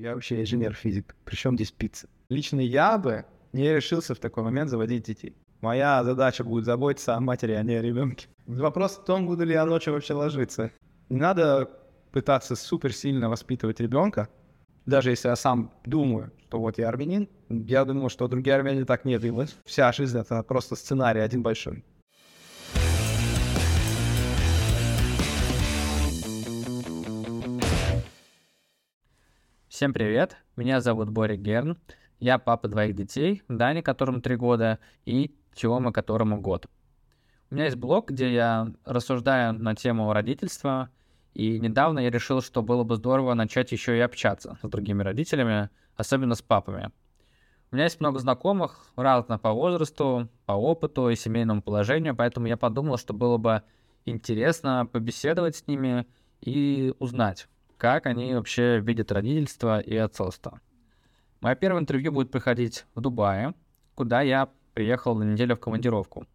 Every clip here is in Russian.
Я вообще инженер-физик. Причем здесь пицца? Лично я бы не решился в такой момент заводить детей. Моя задача будет заботиться о матери, а не о ребенке. Вопрос в том, буду ли я ночью вообще ложиться. Не надо пытаться супер сильно воспитывать ребенка, даже если я сам думаю, что вот я армянин, я думаю, что другие армяне так не делают. Вся жизнь — это просто сценарий один большой. Всем привет, меня зовут Боря Герн, я папа двоих детей, Дани, которому три года, и Тёма, которому год. У меня есть блог, где я рассуждаю на тему родительства, и недавно я решил, что было бы здорово начать еще и общаться с другими родителями, особенно с папами. У меня есть много знакомых, разных по возрасту, по опыту и семейному положению, поэтому я подумал, что было бы интересно побеседовать с ними и узнать, как они вообще видят родительство и отцовство. Мое первое интервью будет проходить в Дубае, куда я приехал на неделю в командировку.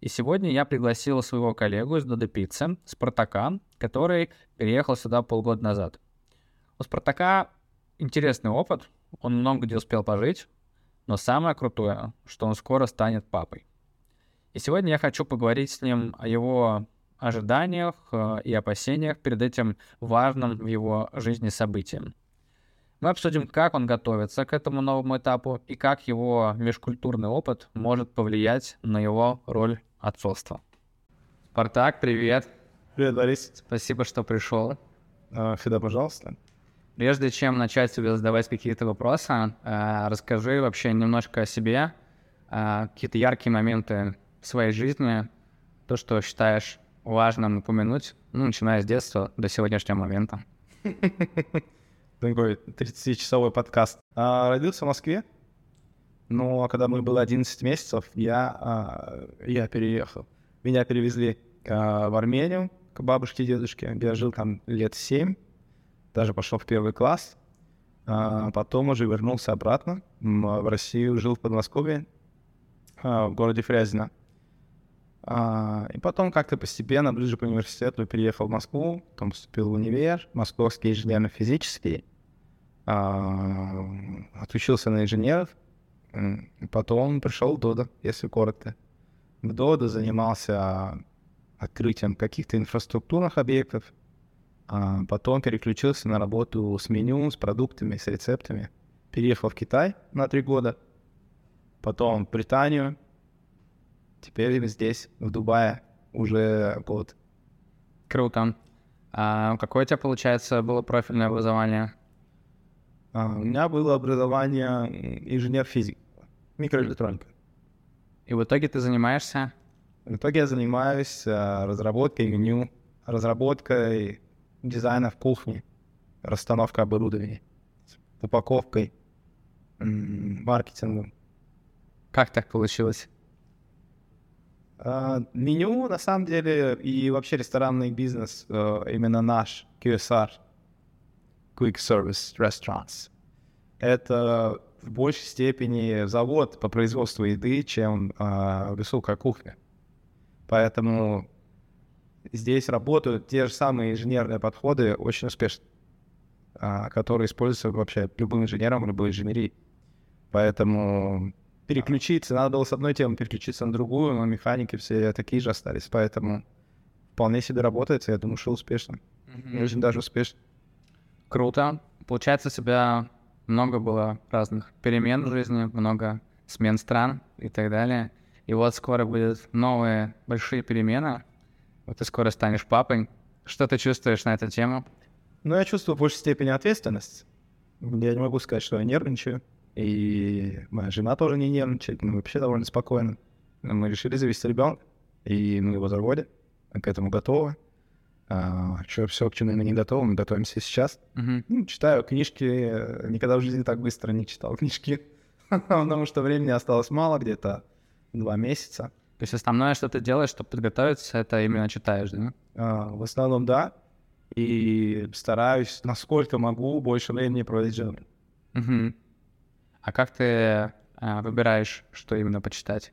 И сегодня я пригласил своего коллегу из Дода Пиццы, Спартака, который переехал сюда полгода назад. У Спартака интересный опыт, он много где успел пожить, но самое крутое, что он скоро станет папой. И сегодня я хочу поговорить с ним о его ожиданиях э, и опасениях перед этим важным в его жизни событием. Мы обсудим, как он готовится к этому новому этапу и как его межкультурный опыт может повлиять на его роль отцовства. Спартак, привет. Привет, Борис. Спасибо, что пришел. А, всегда пожалуйста. Прежде чем начать тебе задавать какие-то вопросы, э, расскажи вообще немножко о себе, э, какие-то яркие моменты в своей жизни, то, что считаешь важно упомянуть, ну, начиная с детства до сегодняшнего момента. Такой 30-часовой подкаст. А, родился в Москве, но когда мне было 11 месяцев, я, а, я переехал. Меня перевезли а, в Армению к бабушке и дедушке. Я жил там лет 7, даже пошел в первый класс. А, потом уже вернулся обратно в Россию, жил в Подмосковье, а, в городе Фрязино. А, и потом как-то постепенно, ближе к университету, переехал в Москву, потом поступил в универ, Московский инженерно-физический, а, отучился на инженеров, потом пришел в ДОДО, если коротко. В ДОДО занимался открытием каких-то инфраструктурных объектов, а потом переключился на работу с меню, с продуктами, с рецептами. Переехал в Китай на три года, потом в Британию, Теперь здесь, в Дубае, уже год. Круто. А какое у тебя, получается, было профильное образование? А, у меня было образование инженер-физик, микроэлектроника. И в итоге ты занимаешься? В итоге я занимаюсь а, разработкой меню, разработкой дизайна в кухне, расстановкой оборудования, упаковкой, маркетингом. Как так получилось? Uh, меню, на самом деле, и вообще ресторанный бизнес, uh, именно наш, QSR, Quick Service Restaurants, это в большей степени завод по производству еды, чем uh, высокая кухня. Поэтому здесь работают те же самые инженерные подходы очень успешно, которые используются вообще любым инженером, любой инженерии. Поэтому переключиться, надо было с одной темы переключиться на другую, но механики все такие же остались, поэтому вполне себе работает, я думаю, что успешно. Mm-hmm. Очень даже успешно. Круто. Получается, у тебя много было разных перемен в жизни, много смен стран и так далее. И вот скоро будут новые большие перемены. Вот ты скоро станешь папой. Что ты чувствуешь на эту тему? Ну, я чувствую в большей степени ответственность. Я не могу сказать, что я нервничаю. И моя жена тоже не нервничает, мы вообще довольно спокойно. Мы решили завести ребенка, и мы его заводим, к этому готовы. А, что все, к чему мы не готовы, мы готовимся сейчас. Uh-huh. Ну, читаю книжки, никогда в жизни так быстро не читал книжки, потому что времени осталось мало, где-то два месяца. То есть основное, что ты делаешь, чтобы подготовиться, это именно читаешь, да? А, в основном, да. И стараюсь, насколько могу, больше времени проводить с женой. А как ты а, выбираешь, что именно почитать?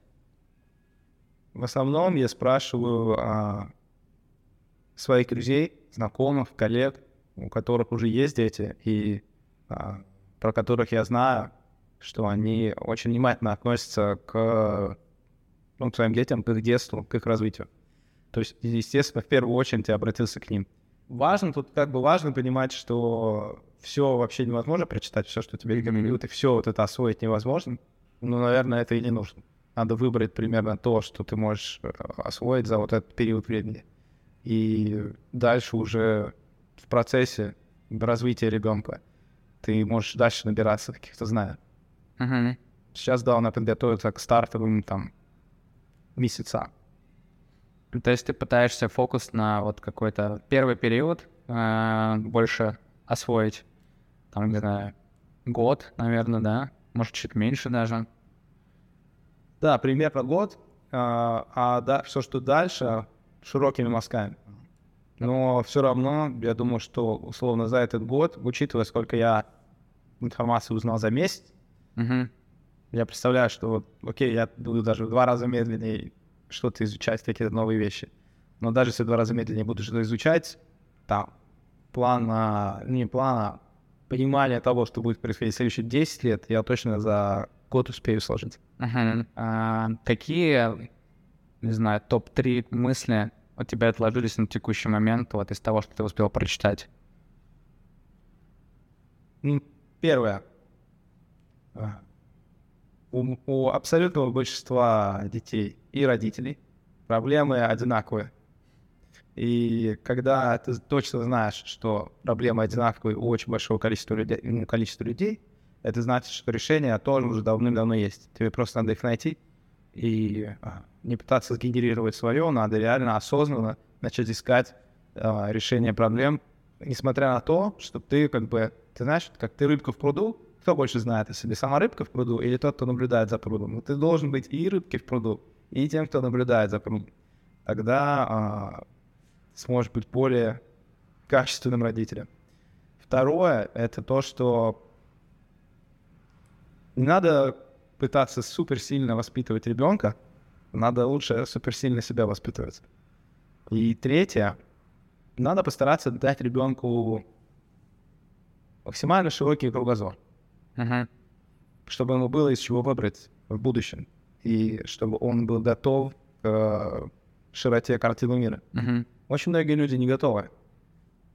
В основном я спрашиваю а, своих друзей, знакомых, коллег, у которых уже есть дети, и а, про которых я знаю, что они очень внимательно относятся к, ну, к своим детям, к их детству, к их развитию. То есть, естественно, в первую очередь я обратился к ним. Важно тут как бы важно понимать, что все вообще невозможно прочитать, все, что тебе рекомендуют, и все вот это освоить невозможно. Ну, наверное, это и не нужно. Надо выбрать примерно то, что ты можешь э, освоить за вот этот период времени. И дальше уже в процессе развития ребенка ты можешь дальше набираться каких-то знаний. Мгм. Сейчас, да, она подготовится к стартовым там месяцам. То есть ты пытаешься фокус на вот какой-то первый период э, больше освоить, там, не знаю, год, наверное, да? Может, чуть меньше даже. Да, примерно год, а, а да, все, что дальше, широкими мазками. Но все равно, я думаю, что условно за этот год, учитывая, сколько я информации узнал за месяц, Мгм. я представляю, что, вот, окей, я буду даже в два раза медленнее что-то изучать, какие-то новые вещи. Но даже если в два раза медленнее буду что-то изучать, там, план, а, не план, а понимание того, что будет происходить в следующие 10 лет, я точно за год успею сложить. Мгм. А, какие, не знаю, топ-3 мысли у тебя отложились на текущий момент вот из того, что ты успел прочитать? Первое. А, У, у абсолютного большинства детей и родителей проблемы одинаковые. И когда ты точно знаешь, что проблемы одинаковые у очень большого количества людей, ну, количества людей, это значит, что решение тоже уже давным-давно есть. Тебе просто надо их найти и а, не пытаться сгенерировать свое, надо реально осознанно начать искать а, решение проблем, несмотря на то, что ты как бы, ты знаешь, как ты рыбка в пруду, кто больше знает о себе, сама рыбка в пруду или тот, кто наблюдает за прудом? Ну, ты должен быть и рыбкой в пруду, и тем, кто наблюдает за прудом. Тогда а, сможешь быть более качественным родителем. Второе — это то, что не надо пытаться суперсильно воспитывать ребенка, надо лучше суперсильно себя воспитывать. И третье, надо постараться дать ребенку максимально широкий кругозор, Мгм. чтобы ему было из чего выбрать в будущем, и чтобы он был готов к э, широте картины мира. Мгм. Очень многие люди не готовы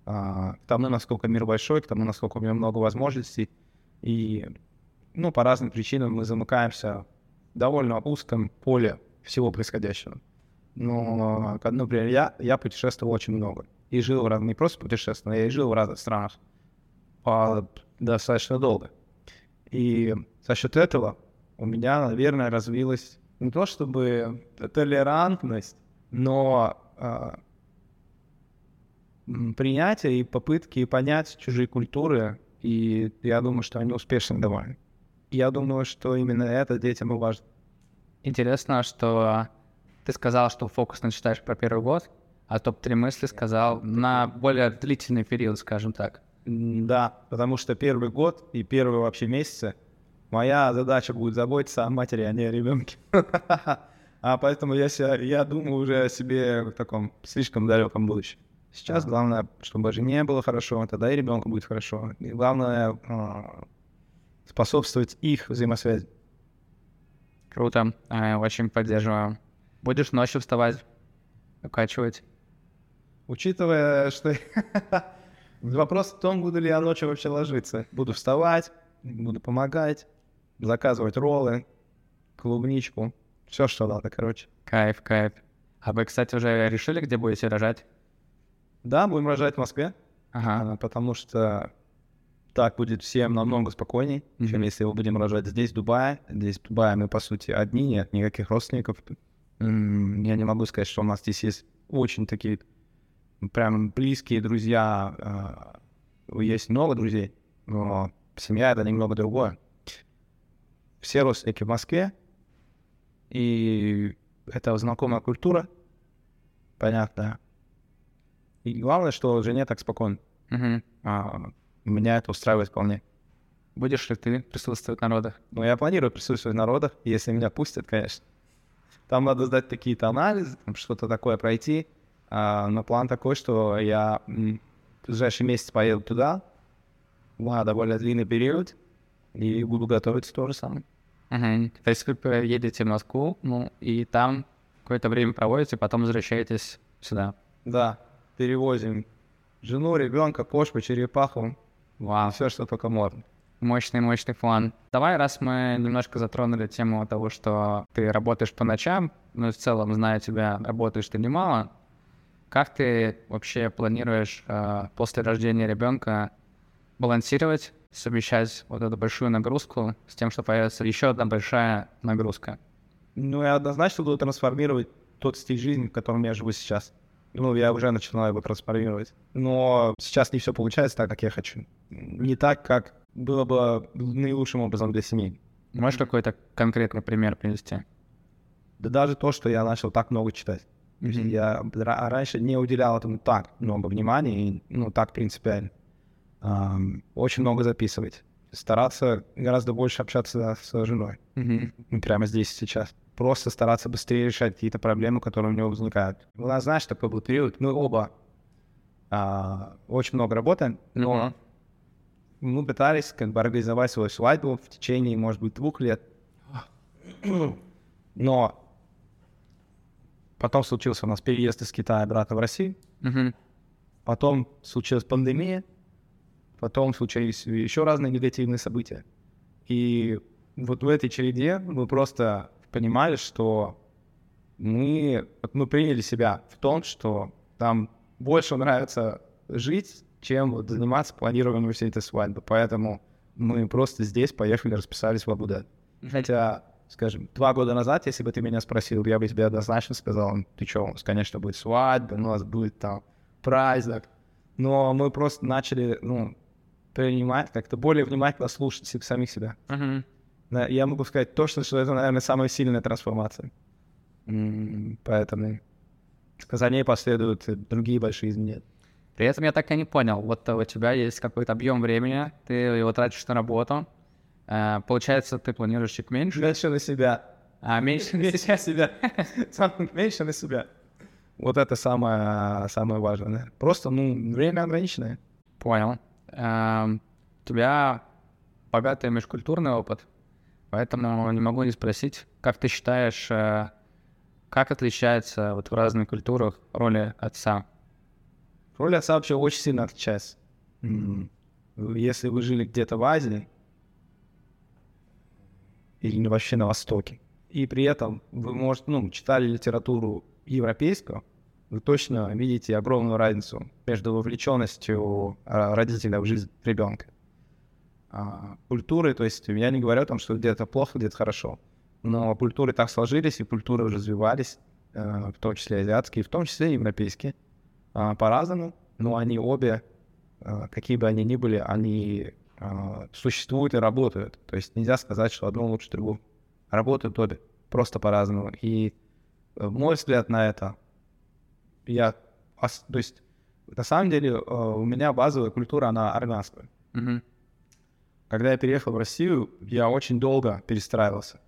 а, к тому, насколько мир большой, к тому, насколько у него много возможностей. И, ну, по разным причинам мы замыкаемся в довольно узком поле всего происходящего. Но, например, я, я путешествовал очень много. И жил в разных, не просто путешествовал, я и жил в разных странах по- достаточно долго. И за счет этого у меня, наверное, развилась не то чтобы толерантность, но а, м, принятие и попытки понять чужие культуры, и я думаю, что они успешны довольно. Я думаю, что именно это детям и важно. Интересно, что ты сказал, что фокус начитаешь про первый год, а топ-3 мысли сказал на более длительный период, скажем так. Да, потому что первый год и первые вообще месяцы моя задача будет заботиться о матери, а не о ребенке. А поэтому я, себя, я думаю уже о себе в таком слишком далеком будущем. Сейчас главное, чтобы жене было хорошо, тогда и ребенку будет хорошо. И главное а, способствовать их взаимосвязи. Круто, э, очень поддерживаю. Будешь ночью вставать, укачивать? Учитывая, что вопрос в том, буду ли я ночью вообще ложиться. Буду вставать, буду помогать, заказывать роллы, клубничку, все, что надо, короче. Кайф, кайф. А вы, кстати, уже решили, где будете рожать? Да, будем рожать в Москве, Ага. а, потому что так будет всем намного спокойней, чем Мгм. если мы будем рожать здесь, в Дубае. Здесь, в Дубае, мы, по сути, одни, нет никаких родственников. Я не могу сказать, что у нас здесь есть очень такие прям близкие друзья. а, Есть много друзей, но семья — это немного другое. Все родственники в Москве, и это знакомая культура, понятно. И главное, что жене так спокойно. Мгм. А, меня это устраивает вполне. Будешь ли ты присутствовать на родах? Но я планирую присутствовать на родах, если меня пустят, конечно. Там надо сдать какие-то анализы, что-то такое пройти. А, но план такой, что я в ближайший месяц поеду туда, на довольно длинный период и буду готовиться то же самое. Мгм. То есть вы едете в Москву, ну, и там какое-то время проводите, потом возвращаетесь сюда. Да, перевозим жену, ребенка, кошку, черепаху, Вау, все, что только можно. мощный, мощный план. Давай, раз мы немножко затронули тему того, что ты работаешь по ночам, ну, в целом, зная тебя, работаешь ты немало, как ты вообще планируешь э, после рождения ребенка балансировать, совмещать вот эту большую нагрузку с тем, что появится еще одна большая нагрузка? Ну, я однозначно буду трансформировать тот стиль жизни, в котором я живу сейчас. Ну, я уже начинаю его трансформировать. Но сейчас не все получается так, как я хочу. Не так, как было бы наилучшим образом для семьи. Можешь какой-то конкретный пример привести? Да даже то, что я начал так много читать. Мгм. Я ра- раньше не уделял этому так много внимания, и, ну, так принципиально. Ам, очень много записывать. Стараться гораздо больше общаться с женой. Ну, прямо здесь сейчас. Просто стараться быстрее решать какие-то проблемы, которые у него возникают. У нас, знаешь, такой был период, мы оба а, очень много работаем, но Мгм. мы пытались как бы организовать свою свадьбу в течение, может быть, двух лет. Но потом случился у нас переезд из Китая обратно в Россию, Мгм. потом случилась пандемия, потом случились еще разные негативные события. И вот в этой череде мы просто понимали, что мы, мы приняли себя в том, что нам больше нравится жить, чем заниматься планированием всей этой свадьбы. Поэтому мы просто здесь поехали, расписались в Абу-Даби. Хотя, скажем, два года назад, если бы ты меня спросил, я бы тебе однозначно сказал, «Ну, ты что, у нас, конечно, будет свадьба, у нас будет там праздник. Но мы просто начали, ну, принимать, как-то более внимательно слушать самих себя. Мгм. Я могу сказать точно, что это, наверное, самая сильная трансформация. Поэтому за ней последуют другие большие изменения. При этом я так и не понял, вот э, у тебя есть какой-то объем времени, ты его тратишь на работу, э, получается, ты планируешь чуть меньше, Меньше на себя. а меньше Меньше на себя. Меньше на себя. Вот это самое, самое важное. Просто, ну, время ограниченное. Понял. Эм, У тебя богатый межкультурный опыт, поэтому не могу не спросить, как ты считаешь, э, как отличается вот в разных культурах роли отца? Роль отца вообще очень сильно отличается. М, Если вы жили где-то в Азии или вообще на Востоке, и при этом вы, может, ну, читали литературу европейскую, вы точно видите огромную разницу между вовлеченностью а, родителя в жизнь ребенка. А, Культуры, то есть я не говорю о том, что где-то плохо, где-то хорошо, но культуры так сложились, и культуры развивались, э, в том числе азиатские, в том числе европейские а, по-разному, но они обе, а, какие бы они ни были, они а, существуют и работают. То есть нельзя сказать, что одно лучше другого. Работают обе, просто по-разному. И э, мой взгляд на это, я, то есть на самом деле э, у меня базовая культура, она армянская. Мгм. Когда я переехал в Россию, я очень долго перестраивался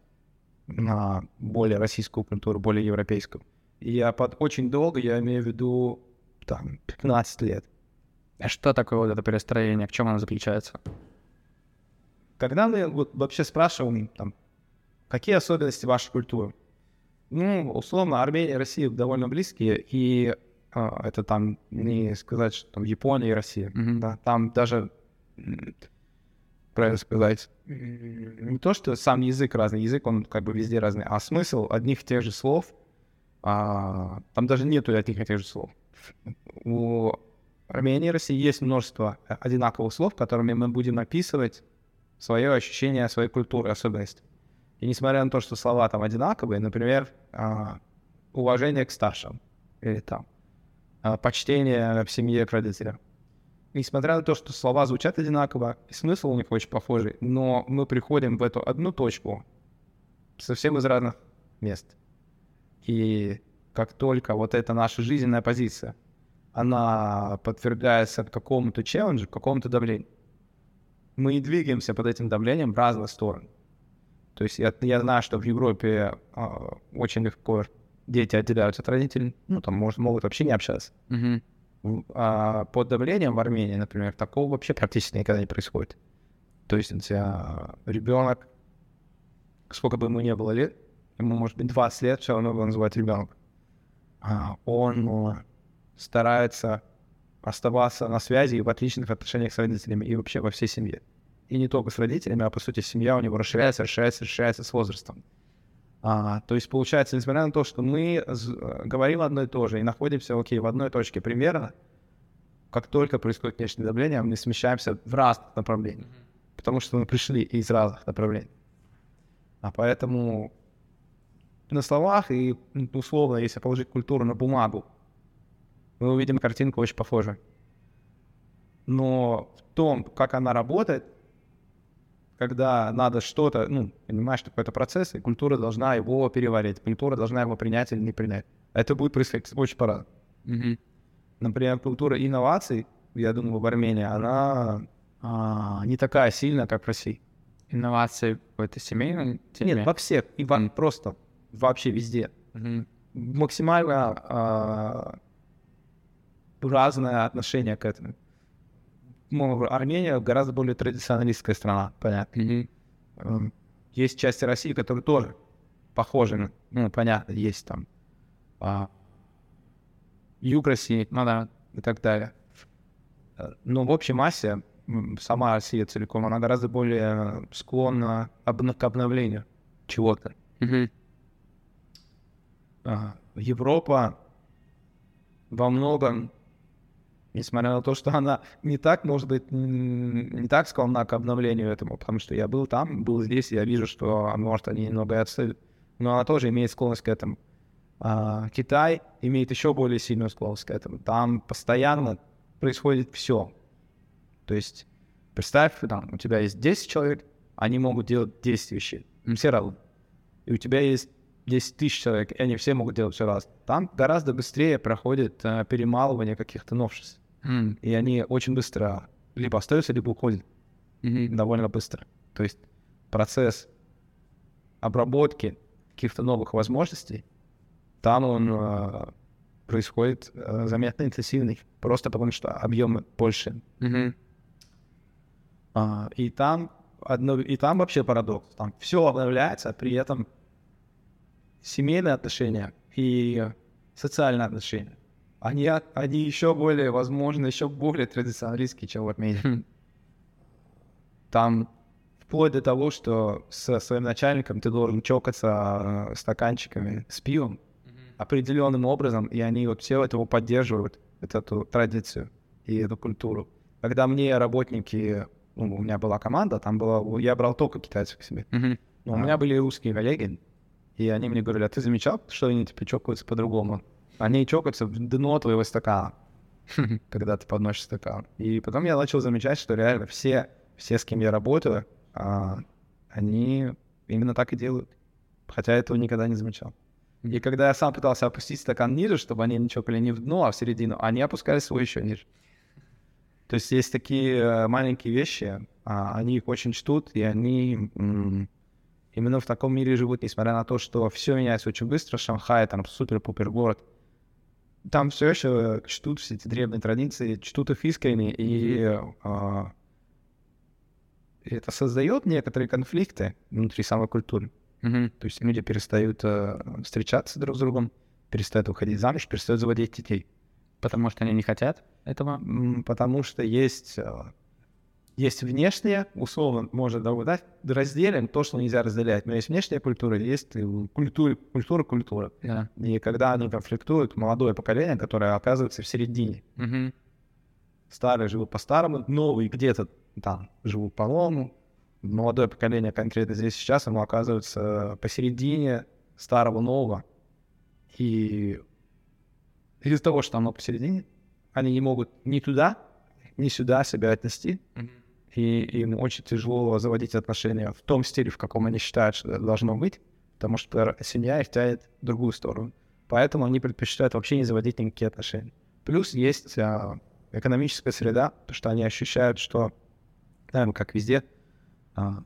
на более российскую культуру, более европейскую. И я под очень долго, я имею в виду там 15 лет. А Что такое вот это перестроение, в чем оно заключается? Когда мы вот вообще спрашиваем, там, какие особенности вашей культуры? Ну, условно, Армения и Россия довольно близкие, и а, это там не сказать, что там Япония и Россия. Мгм. Да, там даже, правильно сказать, не то, что сам язык разный, язык, он как бы везде разный, а смысл одних и тех же слов, а, там даже нету одних и тех же слов. У Армении и России есть множество э, одинаковых слов, которыми мы будем описывать свое ощущение своей культуры, особенности. И несмотря на то, что слова там одинаковые, например, а, уважение к старшим или там а, почтение в семье к родителям. Несмотря на то, что слова звучат одинаково, и смысл у них очень похожий, но мы приходим в эту одну точку совсем из разных мест. И как только вот эта наша жизненная позиция, она подвергается какому-то челленджу, какому-то давлению, мы и двигаемся под этим давлением в разные стороны. То есть я, я знаю, что в Европе а, очень легко дети отделяются от родителей, ну, там может, могут вообще не общаться. Мгм. А, под давлением в Армении, например, такого вообще практически никогда не происходит. То есть ребенок, сколько бы ему не было лет, ему может быть 20 лет, все равно его называют ребенок. Он э, старается оставаться на связи и в отличных отношениях с родителями и вообще во всей семье. И не только с родителями, а по сути семья у него расширяется, расширяется, расширяется с возрастом. А, то есть получается, несмотря на то, что мы э, говорим одно и то же и находимся, окей, в одной точке примерно, как только происходит внешнее давление, мы смещаемся в разных направлениях, потому что мы пришли из разных направлений. А поэтому на словах и м, условно, если положить культуру на бумагу, мы увидим картинку очень похожую. Но в том, как она работает, когда надо что-то, ну, понимаешь, что какой-то процесс, и культура должна его переварить, культура должна его принять или не принять. Это будет происходить очень по-разному. Например, культура инноваций, я думаю, в Армении, она а, не такая сильная, как в России. Инновации в какой-то семейной теме? Нет, во всех, и во- Мгм. просто вообще везде. Мгм. Максимально а, разное отношение к этому. Ну, Армения гораздо более традиционалистская страна, понятно. Эм, Есть части России, которые тоже похожи, ну, понятно, есть там а, юг России, Ну да. и так далее. Э, Но в общей массе сама Россия целиком, она гораздо более склонна обна- к обновлению чего-то. Мгм. А, Европа во многом, несмотря на то, что она не так, может быть, не так склонна к обновлению этому, потому что я был там, был здесь, я вижу, что, может, они немного отстают, но она тоже имеет склонность к этому. А, Китай имеет еще более сильную склонность к этому. Там постоянно происходит все. То есть, представь, там, у тебя есть 10 человек, они могут делать 10 вещей. Все равно. И у тебя есть 10 тысяч человек, и они все могут делать все раз. Там гораздо быстрее проходит э, перемалывание каких-то новшеств. М. И они очень быстро либо остаются, либо уходят Мгм. довольно быстро. То есть процесс обработки каких-то новых возможностей, там он э, происходит э, заметно интенсивный, просто потому что объемы больше. Мгм. А, и там одно, и там вообще парадокс. Там все обновляется, при этом семейные отношения и социальные отношения. Они, они еще более, возможно, еще более традиционалистские, чем в Армении. Там вплоть до того, что со своим начальником ты должен чокаться э, стаканчиками с пивом определенным образом, и они вот все этого поддерживают, эту традицию и эту культуру. Когда мне работники, ну, у меня была команда, там было, я брал только китайцев к себе, Мгм. но у меня были русские коллеги, и они мне говорили, а ты замечал, что они типа чокаются по-другому? Они чокаются в дно твоего стакана, когда ты подносишь стакан. И потом я начал замечать, что реально все, все, с кем я работаю, а, они именно так и делают. Хотя я этого никогда не замечал. И когда я сам пытался опустить стакан ниже, чтобы они не чокали не в дно, а в середину, они опускали свой еще ниже. То есть есть такие э, маленькие вещи, а, они их очень чтут, и они именно в таком мире живут, несмотря на то, что все меняется очень быстро. Шанхай там супер-пупер город. Там все еще чтут все эти древние традиции, чтут их искренне, и а, это создает некоторые конфликты внутри самой культуры. Мгм. То есть люди перестают э, встречаться друг с другом, перестают выходить замуж, перестают заводить детей. Потому что они не хотят этого. Потому что есть, э, есть внешнее, условно, можно да, да, разделим то, что нельзя разделять, но есть внешняя культура, есть и культура, культура, культура. Да. И когда они конфликтуют, молодое поколение, которое оказывается в середине, Мгм. старые живут по-старому, новые где-то там живут по-новому. Молодое поколение конкретно здесь сейчас, оно оказывается посередине старого нового. И из-за того, что оно посередине, они не могут ни туда, ни сюда себя отнести. Мгм. И им очень тяжело заводить отношения в том стиле, в каком они считают, что это должно быть, потому что семья их тянет в другую сторону. Поэтому они предпочитают вообще не заводить никакие отношения. Плюс есть а, экономическая среда, потому что они ощущают, что, наверное, как везде, а,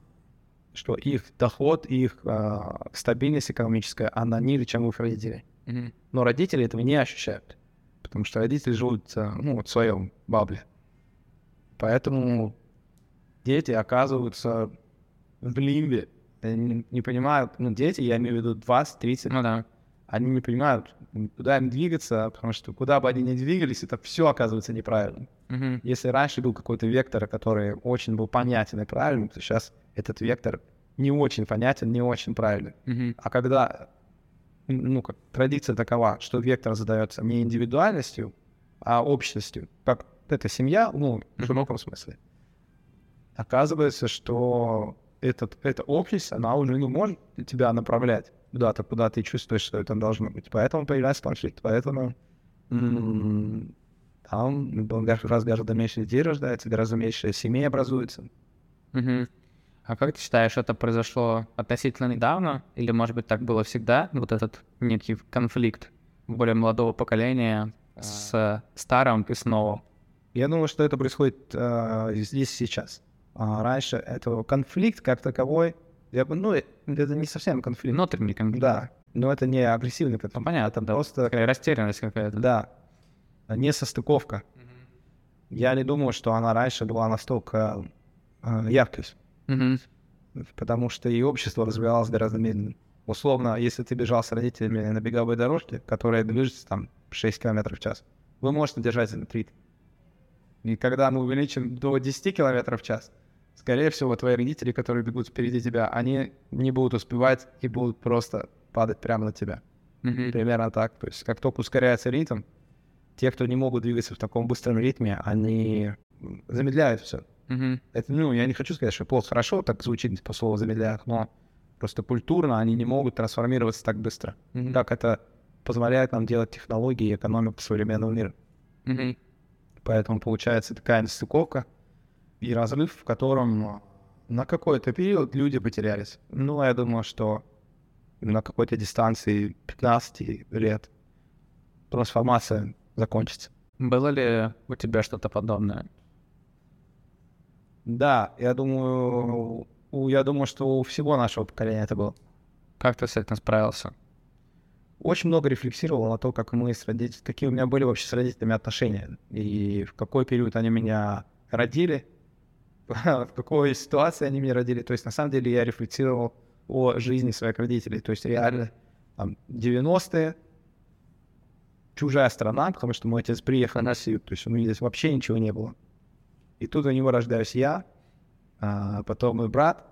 что их доход, их а, стабильность экономическая, она ниже, чем у их родителей. Мгм. Но родители этого не ощущают. потому что родители живут э, ну, вот в своем бабле. Поэтому дети оказываются в лимбе. Они не понимают, ну, дети, я имею в виду 20-30, Ну да. они не понимают, куда им двигаться, потому что куда бы они ни двигались, это все оказывается неправильно. Мгм. Если раньше был какой-то вектор, который очень был понятен и правильным, то сейчас этот вектор не очень понятен, не очень правильный. Мгм. А когда, ну, как традиция такова, что вектор задается не индивидуальностью, а общностью, как эта семья, ну, в широком смысле, оказывается, что этот, эта общность, она уже не может тебя направлять куда-то, куда ты чувствуешь, что это должно быть. Поэтому появляется конфликт, поэтому там гораздо, гораздо меньше детей рождается, гораздо меньше семей образуется. Мгм. А как ты считаешь, это произошло относительно недавно? Или, может быть, так было всегда? Вот этот некий конфликт более молодого поколения с старым и с новым? Я думаю, что это происходит а, здесь сейчас. А раньше этого конфликт как таковой, я бы, ну, э, это не совсем конфликт. Внутренний конфликт. да, но это не агрессивный конфликт. Ну, понятно, да. Просто, Такая растерянность какая-то. да, не состыковка. Я не думаю, что она раньше была настолько а, яркой, Мгм. потому что и общество развивалось гораздо медленнее. Условно, если ты бежал с родителями на беговой дорожке, которая движется там 6 км в час, вы можете держать этот ритм. И когда мы увеличим до 10 км в час, скорее всего, твои родители, которые бегут впереди тебя, они не будут успевать и будут просто падать прямо на тебя. Мгм. Примерно так. То есть как только ускоряется ритм, те, кто не могут двигаться в таком быстром ритме, они замедляют все. Мгм. Это, ну, я не хочу сказать, что плохо, хорошо так звучит по слову замедляют, но просто культурно они не могут трансформироваться так быстро, Мгм. как это позволяет нам делать технологии и экономику современного мира. Мгм. Поэтому получается такая нестыковка и разрыв, в котором на какой-то период люди потерялись. Ну, я думаю, что на какой-то дистанции 15 лет трансформация закончится. Было ли у тебя что-то подобное? Да, я думаю, я думаю, что у всего нашего поколения это было. Как ты с этим справился? Очень много рефлексировал на то, как мы с родителями, какие у меня были вообще с родителями отношения, и в какой период они меня родили, в какой ситуации они меня родили. То есть, на самом деле, я рефлексировал о жизни своих родителей. То есть, реально, там, 90-е, чужая страна, потому что мой отец приехал на Россию, то есть у меня здесь вообще ничего не было. И тут у него рождаюсь я, а потом мой брат,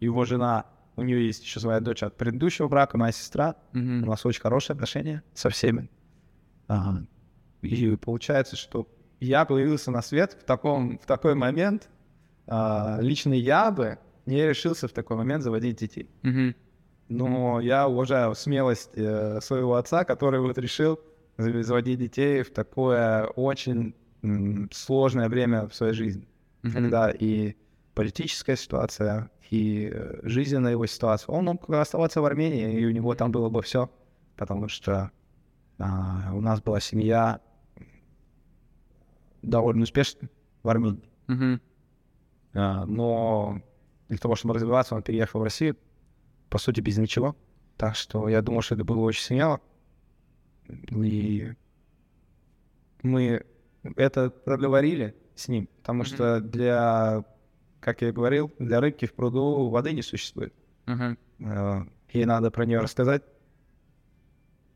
его жена, у нее есть еще своя дочь от предыдущего брака, моя сестра. У Мгм. нас очень хорошие отношения со всеми. Ага. И получается, что я появился на свет в, таком, в такой момент. а, лично я бы не решился в такой момент заводить детей. Мгм. Но я уважаю смелость э, своего отца, который вот решил за- заводить детей в такое очень м, сложное время в своей жизни. Мгм. Когда и политическая ситуация, и э, жизненная его ситуация. Он мог оставаться в Армении, и у него там было бы все, потому что а, у нас была семья довольно успешная в Армении. Мгм. А, но для того, чтобы развиваться, он переехал в Россию, по сути, без ничего. Так что я думаю, что это было очень смело. И мы это проговорили с ним, потому Мгм. что для, как я говорил, для рыбки в пруду воды не существует. Э, Ей надо про нее рассказать.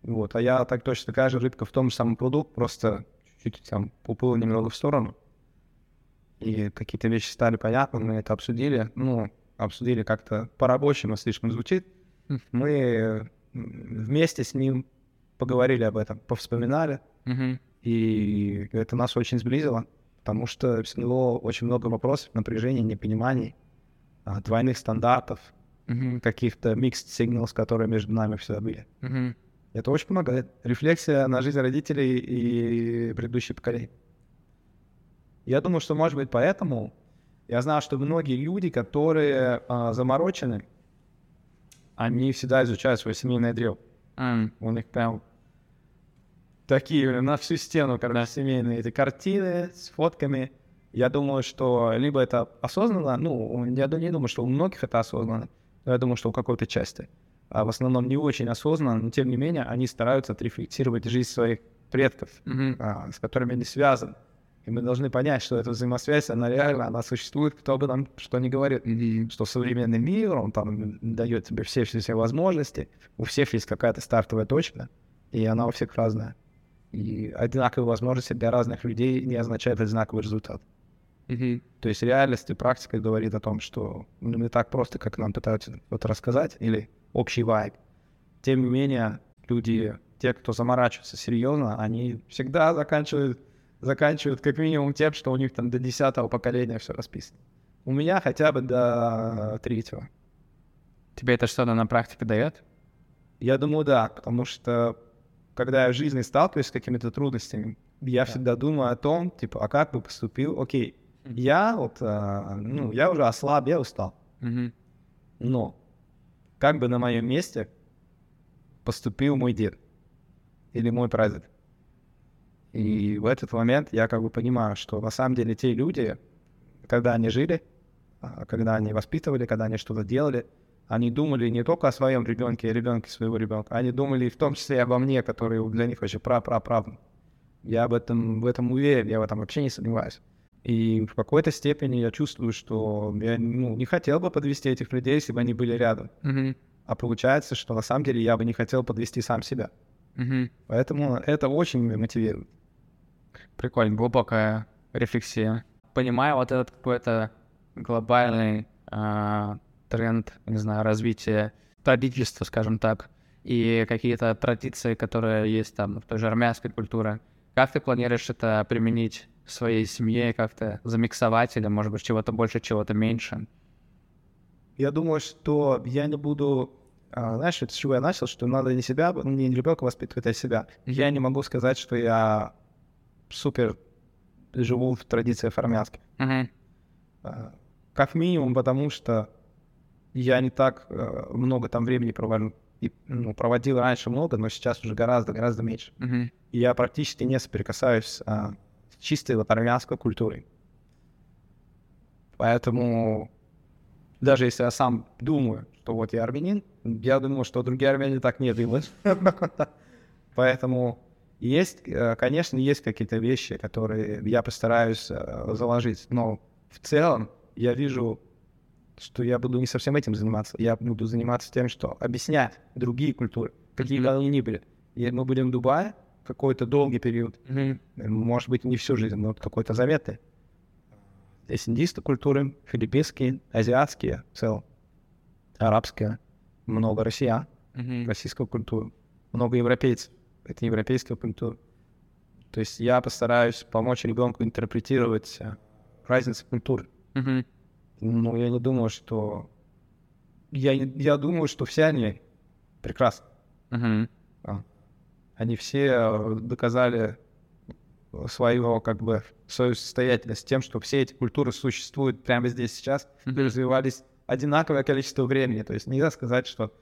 Вот, а я так точно такая же рыбка в том же самом пруду, просто чуть-чуть там уплыл немного в сторону. И какие-то вещи стали понятны, мы это обсудили. Ну, обсудили как-то по-рабочему, слишком звучит. Мгм. Мы вместе с ним поговорили об этом, повспоминали. И это нас очень сблизило, потому что сняло очень много вопросов, напряжений, непониманий, а, двойных стандартов, каких-то mixed signals, которые между нами всегда были. Это очень помогает. Рефлексия на жизнь родителей и предыдущих поколений. Я думаю, что, может быть, поэтому я знаю, что многие люди, которые а, заморочены, они всегда изучают свое семейное древо. М. У них прям такие на всю стену, короче, семейные эти картины с фотками. Я думаю, что либо это осознанно, ну, я не думаю, что у многих это осознанно, но я думаю, что у какой-то части. А в основном не очень осознанно, но тем не менее они стараются отрефлексировать жизнь своих предков, Мгм. а, с которыми они связаны. И мы должны понять, что эта взаимосвязь, она реально, она существует, кто бы нам что ни говорит. Что современный мир, он там дает тебе все, все, все возможности, у всех есть какая-то стартовая точка, и она у всех разная. И одинаковые возможности для разных людей не означает одинаковый результат. Мгм. То есть реальность и практика говорит о том, что ну, не так просто, как нам пытаются вот рассказать, или общий вайб. Тем не менее, люди, те, кто заморачивается серьезно, они всегда заканчивают, заканчивают как минимум тем, что у них там до десятого поколения все расписано. У меня хотя бы до третьего. Тебе это что-то на практике дает? Я думаю, да, потому что когда я в жизни сталкиваюсь с какими-то трудностями, я всегда думаю о том, типа, а как бы поступил, окей, я вот, а, ну, я уже ослаб, я устал, Мгм. но как бы на моем месте поступил мой дед или мой прадед. И в этот момент я как бы понимаю, что на самом деле те люди, когда они жили, а, когда они воспитывали, когда они что-то делали, они думали не только о своем ребенке и ребенке своего ребенка, они думали в том числе и обо мне, который для них вообще пра пра правнук. Я об этом, в этом уверен, я в этом вообще не сомневаюсь. И в какой-то степени я чувствую, что я ну, не хотел бы подвести этих людей, если бы они были рядом. Мгм. А получается, что на самом деле я бы не хотел подвести сам себя. Мгм. Поэтому это очень мотивирует. Прикольно, глубокая рефлексия. Понимаю вот этот какой-то глобальный а, тренд, не знаю, развития родительства, скажем так, и какие-то традиции, которые есть там в той же армянской культуре. Как ты планируешь это применить в своей семье, как-то замиксовать или, может быть, чего-то больше, чего-то меньше? Я думаю, что я не буду... а, знаешь, с чего я начал, что надо не себя, не ребенка воспитывать, а себя. Я не могу сказать, что я супер живу в традициях армянских. А, Как минимум, потому что я не так э, много там времени провожу. И, ну, проводил раньше много, но сейчас уже гораздо-гораздо меньше. И я практически не соприкасаюсь а, чистой вот армянской культурой. Поэтому даже если я сам думаю, что вот я армянин, я думаю, что другие армяне так не думают. Поэтому есть, э, конечно, есть какие-то вещи, которые я постараюсь э, заложить, но в целом я вижу, что я буду не совсем этим заниматься. Я буду заниматься тем, что объяснять другие культуры, какие бы они ни были. И мы будем в Дубае какой-то долгий период, Мгм. может быть, не всю жизнь, но вот какой-то заметный. Здесь индийские культуры, филиппинские, азиатские в целом, арабские, много россиян, Мгм. российскую культуру, много европейцев, это европейская культура. То есть я постараюсь помочь ребенку интерпретировать э, разницу культур. Мгм. Но я не думаю, что... Я, я думаю, что все они прекрасны. А. Они все э, доказали свою, как бы, свою состоятельность тем, что все эти культуры существуют прямо здесь сейчас и развивались одинаковое количество времени. То есть нельзя сказать, что,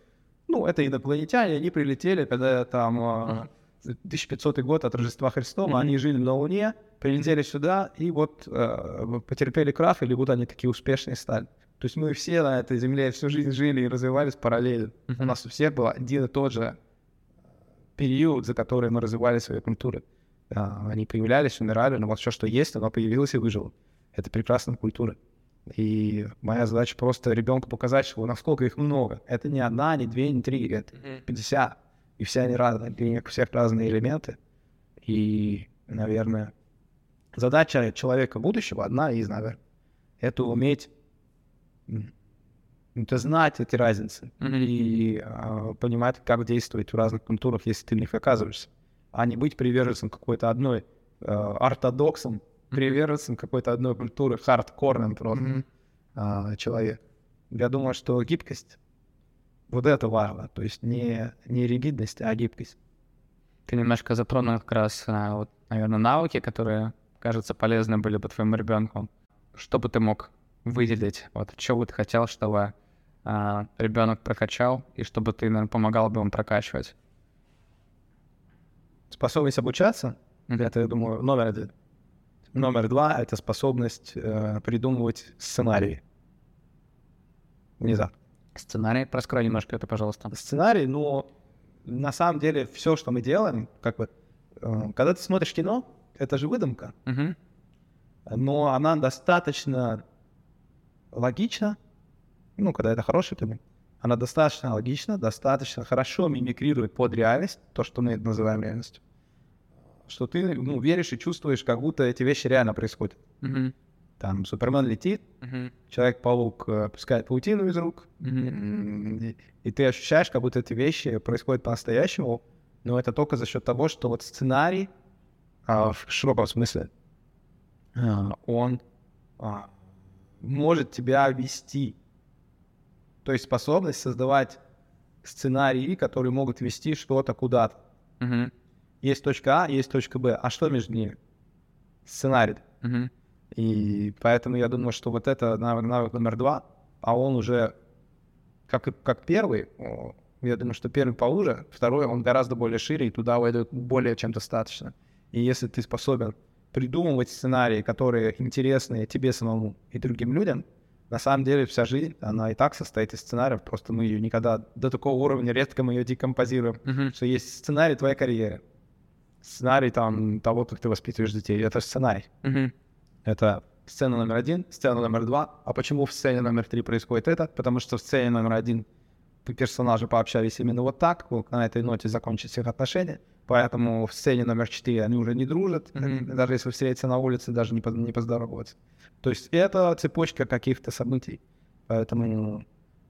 ну, это инопланетяне, они прилетели, когда там э, 1500 год от Рождества Христова, Мгм. они жили на Луне, прилетели сюда и вот э, потерпели крах, или вот они такие успешные стали. То есть мы все на этой земле всю жизнь жили и развивались параллельно. У Мгм. нас у всех был один и тот же период, за который мы развивали свои культуры. А, Они появлялись, умирали, но вот все, что есть, оно появилось и выжило. Это прекрасная культура. И моя задача просто ребенку показать, что насколько их много. Это не одна, не две, не три, это Мгм. 50. И все они разные, у них у всех разные элементы. И, наверное, задача человека будущего одна из, наверное, это уметь это знать эти разницы и а, понимать, как действовать в разных культурах, если ты в них оказываешься, а не быть приверженцем какой-то одной э, ортодоксом, приверженцем какой-то одной культуры, хардкорным просто а, человек. Я думаю, что гибкость, вот это важно, то есть не, не ригидность, а гибкость. Ты немножко затронул как раз, вот, наверное, навыки, которые, кажется, полезны были бы твоему ребенку. Что бы ты мог выделить? Вот, что бы ты хотел, чтобы ребенок прокачал, и чтобы ты, наверное, помогал бы ему прокачивать? Способность обучаться, это, я думаю, номер один. Номер два — это способность э, придумывать сценарии. Внезапно. Сценарий, раскрой немножко это, пожалуйста. Сценарий, но на самом деле все, что мы делаем, как бы э, когда ты смотришь кино, это же выдумка, Мгм. но она достаточно логична, ну, когда это хороший фильм, она достаточно логична, достаточно хорошо мимикрирует под реальность, то, что мы называем реальностью, что ты, ну, веришь и чувствуешь, как будто эти вещи реально происходят. Мгм. Там Супермен летит, Мгм. Человек-паук э, пускает паутину из рук. М, И, и ты ощущаешь, как будто эти вещи происходят по-настоящему, но это только за счет того, что вот сценарий, а, в широком смысле, а, он а, может тебя вести. То есть способность создавать сценарии, которые могут вести что-то куда-то. Мгм. Есть точка А, есть точка Б. А что между ними? Сценарий. Мгм. И поэтому я думаю, что вот это навык, навык номер два, а он уже как, как первый, я думаю, что первый поуже, второй он гораздо более шире, и туда войдет более чем достаточно. И если ты способен придумывать сценарии, которые интересны тебе самому и другим людям, на самом деле вся жизнь, она и так состоит из сценариев, просто мы ее никогда до такого уровня редко мы ее декомпозируем, Мгм. что есть сценарий твоей карьеры, сценарий там того, как ты воспитываешь детей, это сценарий. Мгм. Это сцена номер один, сцена номер два. А почему в сцене номер три происходит это? Потому что в сцене номер один персонажи пообщались именно вот так, вот на этой ноте закончились их отношения. Поэтому в сцене номер четыре они уже не дружат, Мгм. даже если встретятся на улице, даже не, по- не поздороваются. То есть это цепочка каких-то событий. Поэтому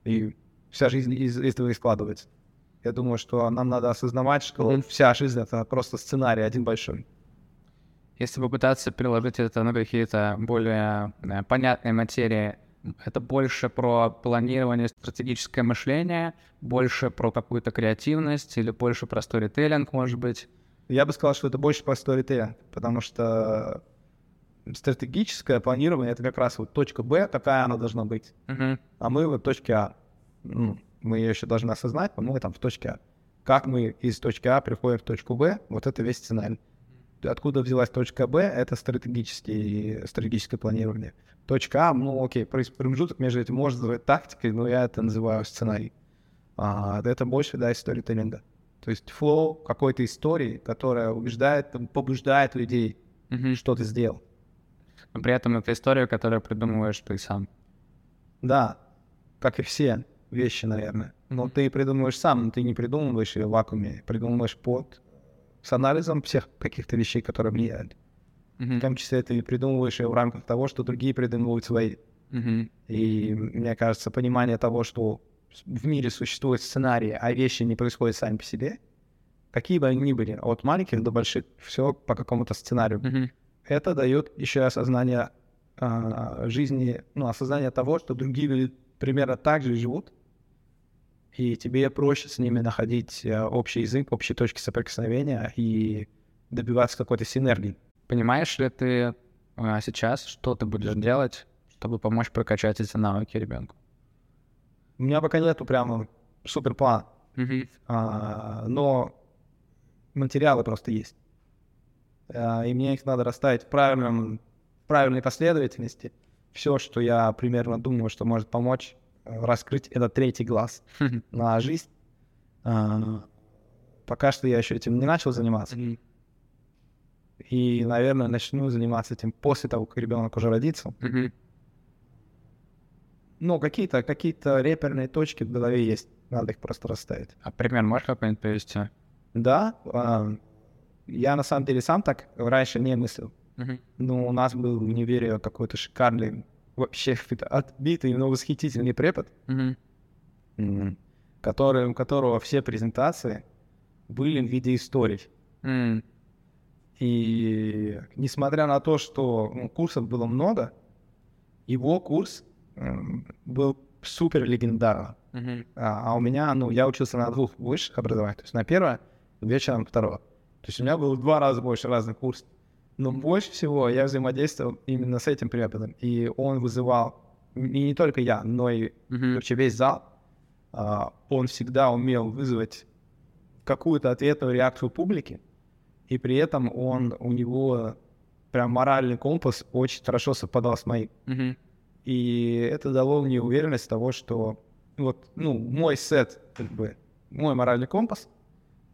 и вся жизнь из из этого и складывается. Я думаю, что нам надо осознавать, что Мгм. вся жизнь — это просто сценарий один большой. Если попытаться приложить это на какие-то более э, понятные материи, это больше про планирование, стратегическое мышление, больше про какую-то креативность или больше про сторителлинг, может быть. Я бы сказал, что это больше про сторителлинг, потому что стратегическое планирование — это как раз вот точка Б, какая она должна быть, Мгм. а мы вот в точке А. Ну, мы ее еще должны осознать, но мы там в точке А. Как мы из точки А приходим в точку Б, вот это весь сценарий. Откуда взялась точка Б, это стратегический, стратегическое планирование. Точка А, ну окей, промежуток между этим можно называть тактикой, но я это называю сценарий. А, это больше, да, из сторителлинга. То есть флоу какой-то истории, которая убеждает, там, побуждает людей, Мгм. что ты сделал. Но при этом это история, которую придумываешь ты сам. Да, как и все вещи, наверное. Но ты придумываешь сам, но ты не придумываешь ее в вакууме, придумываешь под с анализом всех каких-то вещей, которые влияют. Мгм. В том числе ты придумываешь ее в рамках того, что другие придумывают свои. Мгм. И мне кажется, понимание того, что в мире существуют сценарии, а вещи не происходят сами по себе, какие бы они ни были, от маленьких до больших, все по какому-то сценарию. Мгм. Это дает еще осознание а, жизни, ну, осознание того, что другие люди примерно так же живут, и тебе проще с ними находить а, общий язык, общие точки соприкосновения и добиваться какой-то синергии. Понимаешь ли ты а, сейчас, что ты будешь делать, чтобы помочь прокачать эти навыки ребенку? У меня пока нету прямо супер плана, Мгм. а, но материалы просто есть. А, и мне их надо расставить в, правильном, в правильной последовательности. Все, что я примерно думаю, что может помочь э, раскрыть этот третий глаз на жизнь. А, пока что я еще этим не начал заниматься. И, наверное, начну заниматься этим после того, как ребенок уже родится. Ну, какие-то какие реперные точки в голове есть. Надо их просто расставить. А пример можешь какой-нибудь привести? Да, а, я на самом деле сам так раньше не мыслил. Мгм. Но у нас был в универе какой-то шикарный, вообще отбитый, но восхитительный препод, Мгм. который, у которого все презентации были в виде историй. М. И несмотря на то, что ну, курсов было много, его курс был супер легендарным. А, а у меня, ну, я учился на двух высших образованиях. То есть на первое, вечером второго. То есть у меня было в два раза больше разных курсов. Но больше всего я взаимодействовал именно с этим преподом. И он вызывал, и не только я, но и Мгм. вообще весь зал, а, он всегда умел вызвать какую-то ответную реакцию публики, и при этом он, у него прям моральный компас очень хорошо совпадал с моим. Мгм. И это дало мне уверенность того, что вот, ну, мой сет, как бы, мой моральный компас,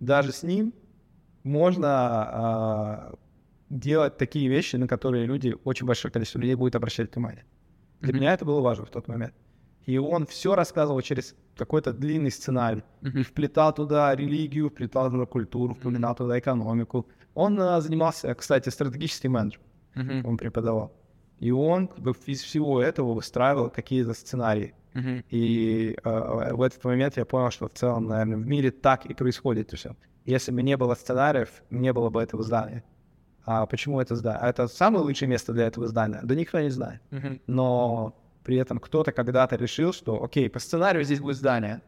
даже с ним можно а, делать такие вещи, на которые люди, очень большое количество людей будет обращать внимание. Для Мгм. меня это было важно в тот момент. И он все рассказывал через какой-то длинный сценарий. Мгм. Вплетал туда религию, вплетал туда культуру, вплетал туда экономику. Он а, занимался, кстати, стратегическим менеджером, Мгм. он преподавал. И он как бы, из всего этого выстраивал какие-то сценарии. Мгм. И э, в этот момент я понял, что в целом, наверное, в мире так и происходит все. Если бы не было сценариев, не было бы этого здания. А почему это здание? А Это самое лучшее место для этого здания? Да никто не знает. Мгм. Но при этом кто-то когда-то решил, что, окей, по сценарию здесь будет здание.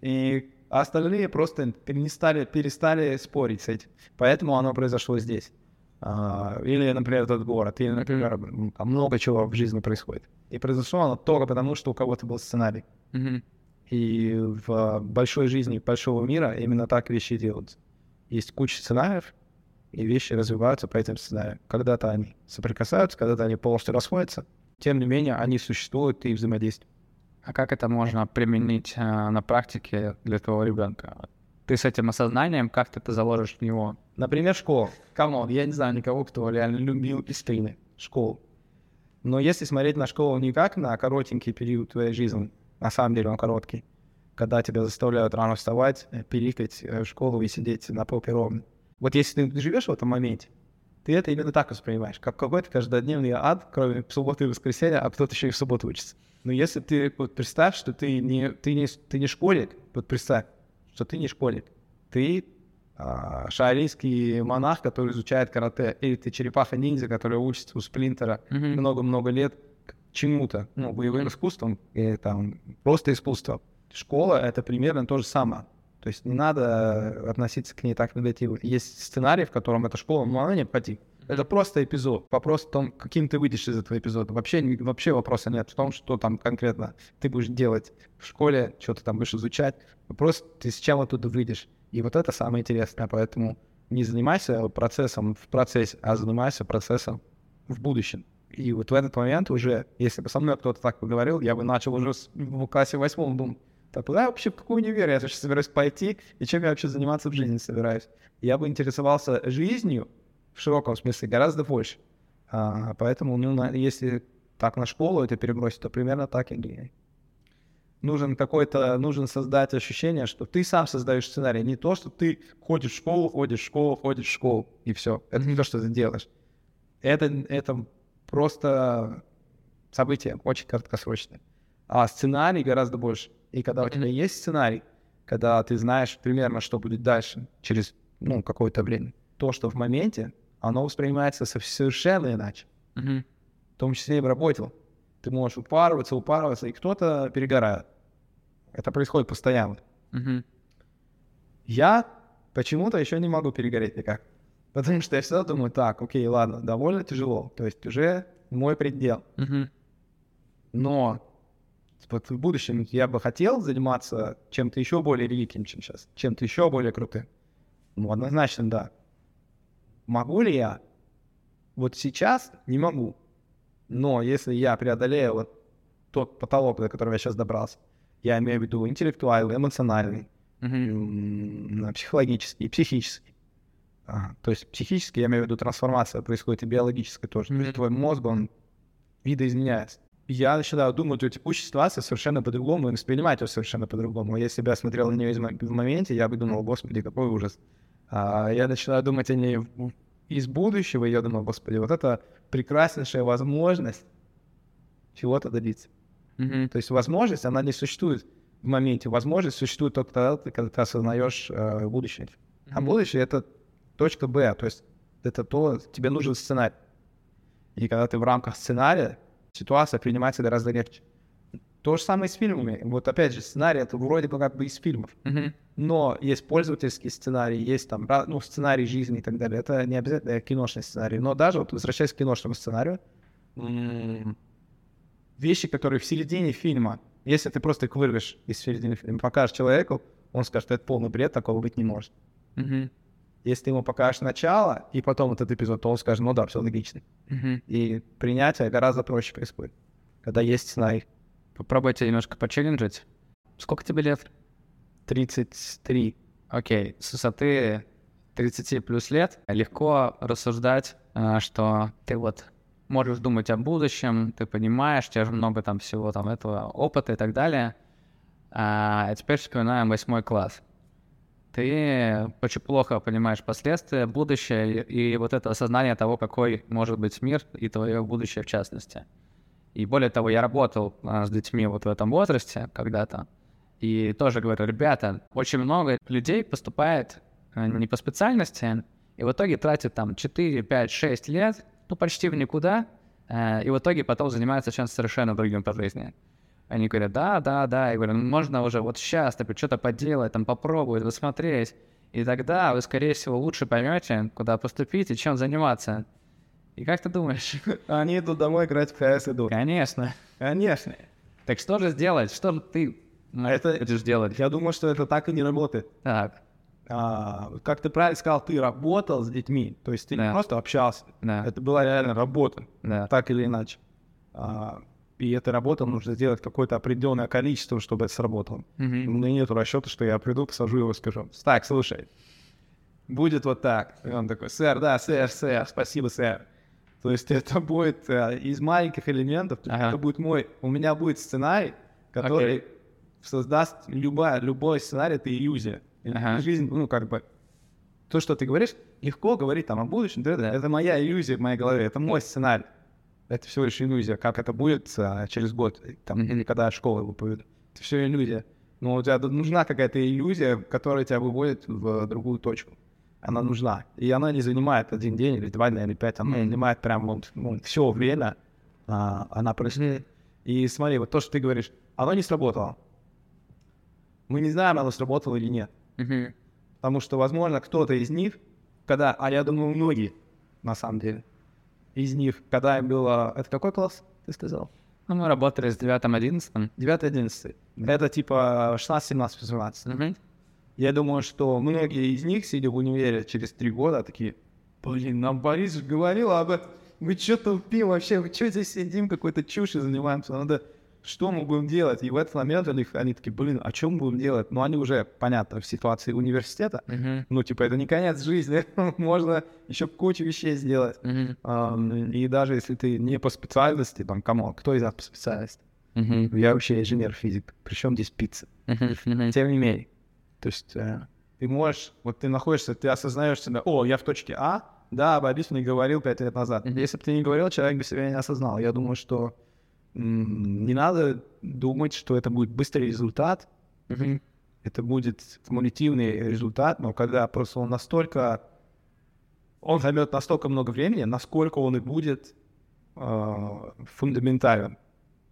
И остальные просто перестали, перестали спорить с этим. Поэтому оно произошло здесь. А, или, например, этот город, или, например, много чего в жизни происходит. И произошло оно только потому, что у кого-то был сценарий. Мгм. И в большой жизни большого мира именно так вещи делаются. Есть куча сценариев, и вещи развиваются по этим сценариям. Когда-то они соприкасаются, когда-то они полностью расходятся. Тем не менее, они существуют и взаимодействуют. А как это можно применить а, на практике для твоего ребенка? Ты с этим осознанием, как ты это заложишь в него? Например, школа. Come on, я не знаю никого, кто реально любил истинно школу. Но если смотреть на школу не как на коротенький период твоей жизни, на самом деле он короткий, когда тебя заставляют рано вставать, э, пиликать э, в школу и сидеть на попе ровно. Вот если ты живешь в этом моменте, ты это именно так воспринимаешь, как какой-то каждодневный ад, кроме субботы и воскресенья, а кто-то еще и в субботу учится. Но если ты вот представь, что ты не, ты не, ты не школьник, вот представь, что ты не школьник, ты а, шаолинский монах, который изучает карате, или ты черепаха-ниндзя, который учится у сплинтера много-много лет к чему-то, ну, боевым искусством, и там просто искусство. Школа — это примерно то же самое. То есть не надо относиться к ней так негативно. Есть сценарий, в котором эта школа, ну, она необходима. Это просто эпизод. Вопрос в том, каким ты выйдешь из этого эпизода. Вообще, вообще вопроса нет в том, что там конкретно ты будешь делать в школе, что ты там будешь изучать. Вопрос, ты с чем оттуда выйдешь. И вот это самое интересное. Поэтому не занимайся процессом в процессе, а занимайся процессом в будущем. И вот в этот момент уже, если бы со мной кто-то так поговорил, я бы начал уже в классе восьмом думать, так куда я вообще, в какой универ я сейчас собираюсь пойти, и чем я вообще заниматься в жизни собираюсь. Я бы интересовался жизнью в широком смысле гораздо больше. А, поэтому, ну, на- если так на школу это перебросить, то примерно так и нужен какой-то, нужно создать ощущение, что ты сам создаешь сценарий, не то, что ты ходишь в школу, ходишь в школу, ходишь в школу, и все. Это не то, что ты делаешь. Это, это просто событие очень краткосрочное. А сценарий гораздо больше. И когда у тебя есть сценарий, когда ты знаешь примерно, что будет дальше, через ну, какое-то время, то, что в моменте, оно воспринимается со- совершенно иначе. Мгм. В том числе и в работе. Ты можешь упарываться, упарываться, и кто-то перегорает. Это происходит постоянно. Мгм. Я почему-то еще не могу перегореть никак. Потому что я всегда думаю, так, окей, ладно, довольно тяжело. То есть уже мой предел. Мгм. Но вот в будущем я бы хотел заниматься чем-то еще более великим, чем сейчас. Чем-то еще более крутым. Ну, однозначно, да. Могу ли я? Вот сейчас не могу. Но если я преодолею вот тот потолок, до которого я сейчас добрался, я имею в виду интеллектуальный, эмоциональный, м, психологический, психический. А, то есть психически, я имею в виду, трансформация происходит и биологическая тоже. То есть твой мозг, он видоизменяется. Я начинаю думать о текущей ситуации совершенно по-другому и воспринимать ее совершенно по-другому. Если бы я смотрел на нее в моменте, я бы думал, господи, какой ужас. А я начинаю думать о ней из будущего, и я думаю, господи, вот это прекраснейшая возможность чего-то добиться. Мгм. То есть возможность, она не существует в моменте. Возможность существует только тогда, когда ты осознаешь э, будущее. А Мгм. будущее — это точка Б, то есть это то, тебе нужен сценарий. И когда ты в рамках сценария, ситуация принимается гораздо легче. То же самое с фильмами. Вот опять же, сценарий — это вроде бы как бы из фильмов. Мгм. Но есть пользовательский сценарий, есть там, ну, сценарий жизни и так далее. Это не обязательно киношный сценарий. Но даже вот возвращаясь к киношному сценарию, м, вещи, которые в середине фильма, если ты просто их вырвешь из середины фильма, покажешь человеку, он скажет, это полный бред, такого быть не может. Мгм. Если ты ему покажешь начало и потом этот эпизод, то он скажет, ну да, все логично. Мгм. И принятие гораздо проще происходит, когда есть сценарий. Попробуйте немножко почелленджить. Сколько тебе лет? 33. Окей, с высоты 30 плюс лет легко рассуждать, э, что ты вот можешь думать о будущем, ты понимаешь, у тебя же много там всего там этого опыта и так далее. А теперь вспоминаем восьмой класс. Ты очень плохо понимаешь последствия, будущее и, и вот это осознание того, какой может быть мир и твое будущее в частности. И более того, я работал а, с детьми вот в этом возрасте когда-то, и тоже говорю, ребята, очень много людей поступает а, не по специальности, и в итоге тратят там 4, 5, 6 лет, ну, почти в никуда, э, и в итоге потом занимаются чем-то совершенно другим по жизни. Они говорят, да, да, да, я говорю, ну, можно уже вот сейчас так, что-то поделать, там попробовать, посмотреть, и тогда вы, скорее всего, лучше поймете, куда поступить и чем заниматься. И как ты думаешь? Они идут домой играть в CS идут. Конечно. Конечно. Так что же сделать? Что же ты это, будешь делать? Я думаю, что это так и не работает. Так. А, как ты правильно сказал, ты работал с детьми, то есть ты Да. не просто общался, Да. это была реально работа, Да. так или иначе. А, и этой работы нужно сделать какое-то определенное количество, чтобы это сработало. У Мгм. меня нет расчета, что я приду, посажу его и скажу, так, слушай, будет вот так. И он такой, сэр, да, сэр, сэр, спасибо, сэр. То есть это будет э, из маленьких элементов, Ага. это будет мой, у меня будет сценарий, который создаст любая, любой сценарий, это иллюзия. Ага. Жизнь, ну, как бы, то, что ты говоришь, легко говорить там о будущем, да, да, это моя иллюзия в моей голове, это мой сценарий. Это всего лишь иллюзия, как это будет а, через год, там, или когда школа его поведут. Это все иллюзия. Но у тебя нужна какая-то иллюзия, которая тебя выводит в другую точку. Она нужна. И она не занимает один день или два дня или пять, она занимает прям вот, ну, все время. а, она происходит. И смотри, вот то, что ты говоришь, оно не сработало. Мы не знаем, оно сработало или нет. Потому что, возможно, кто-то из них, когда, а я думаю, многие, на самом деле, из них, когда им было... Это какой класс, ты сказал? Ну, мы работали с 9-11. 9-11. Это типа 16-17, 18. Мгм. Я думаю, что многие из них, сидя в универе через три года, такие, блин, нам Борис говорил об этом. Мы что тупим вообще? Мы что здесь сидим, какой-то чушью занимаемся? Надо... Что мы будем делать? И в этот момент у них, они такие, блин, а что мы будем делать? Ну, они уже, понятно, в ситуации университета. Мгм. Ну, типа, это не конец жизни. Можно еще кучу вещей сделать. Мгм. Ам, И даже если ты не по специальности, там, кому, кто из нас по специальности? Мгм. Я вообще инженер-физик. Причем здесь пицца? Мгм. Тем не менее. То есть э, ты можешь, вот ты находишься, ты осознаешь себя, о, я в точке А, да, Борис мне говорил пять лет назад. Мгм. Если бы ты не говорил, человек бы себя не осознал. Я думаю, что не надо думать, что это будет быстрый результат, Мгм. это будет кумулятивный результат, но когда просто он настолько, он займет настолько много времени, насколько он и будет э, фундаментален.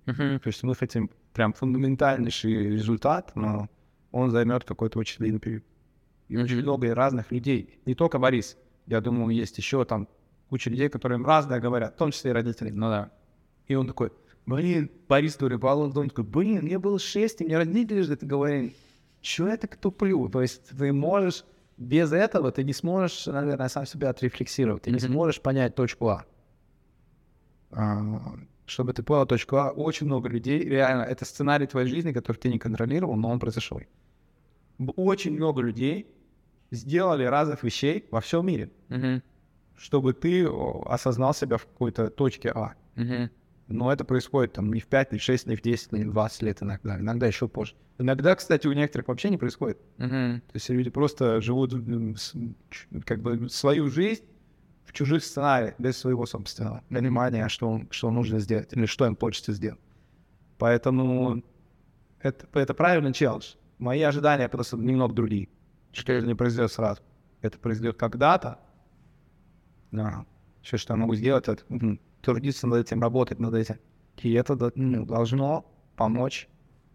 Мгм. То есть мы хотим прям фундаментальнейший результат, но он займет какой-то очень длинный период. И очень много разных людей, не только Борис. Я думаю, есть еще там куча людей, которые им разное говорят, в том числе и родители. Ну да. И он такой, блин, Борис Дурибал, он такой, блин, мне было шесть, и мне родители же это говорили. Чего я так туплю? То есть ты можешь, без этого ты не сможешь, наверное, сам себя отрефлексировать. Ты не сможешь понять точку А. А, Чтобы ты понял точку А, очень много людей, реально, это сценарий твоей жизни, который ты не контролировал, но он произошел. Очень много людей сделали разных вещей во всем мире, чтобы ты осознал себя в какой-то точке А. Но это происходит там не в 5, не в 6, не в 10, не в 20 лет иногда. Иногда еще позже. Иногда, кстати, у некоторых вообще не происходит. Мгм. То есть люди просто живут как бы свою жизнь в чужих сценариях, без своего собственного понимания, что, он- что нужно сделать или что им хочется сделать. Поэтому это, это правильный челлендж. Мои ожидания просто немного другие. Что это не произойдет сразу. Это произойдет когда-то. Да. Все, что я могу сделать, это трудиться над этим, работать над этим. И это ну, должно помочь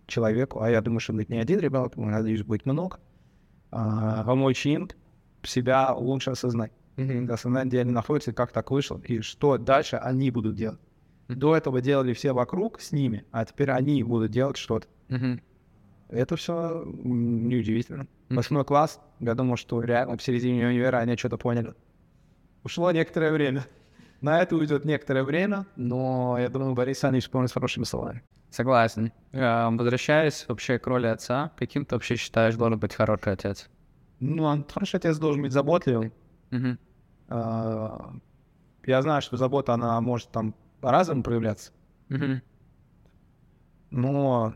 человеку, а я думаю, что будет не один ребенок, я надеюсь, будет много, а, помочь им себя лучше осознать. Осознать, где они находятся, как так вышло, и что дальше они будут делать. До этого делали все вокруг с ними, а теперь они будут делать что-то. Мгм. Это все неудивительно. Восьмой класс, я думал, что реально в середине универа они что-то поняли. Ушло некоторое время. На это уйдет некоторое время, но я думаю, Борис Саныч вспомнит с хорошими словами. Согласен. Э, Возвращаясь вообще к роли отца, каким ты вообще считаешь должен быть хороший отец? Ну, хорошо, отец должен быть заботливым. А, Я знаю, что забота, она может там по-разному проявляться. Мгм. Но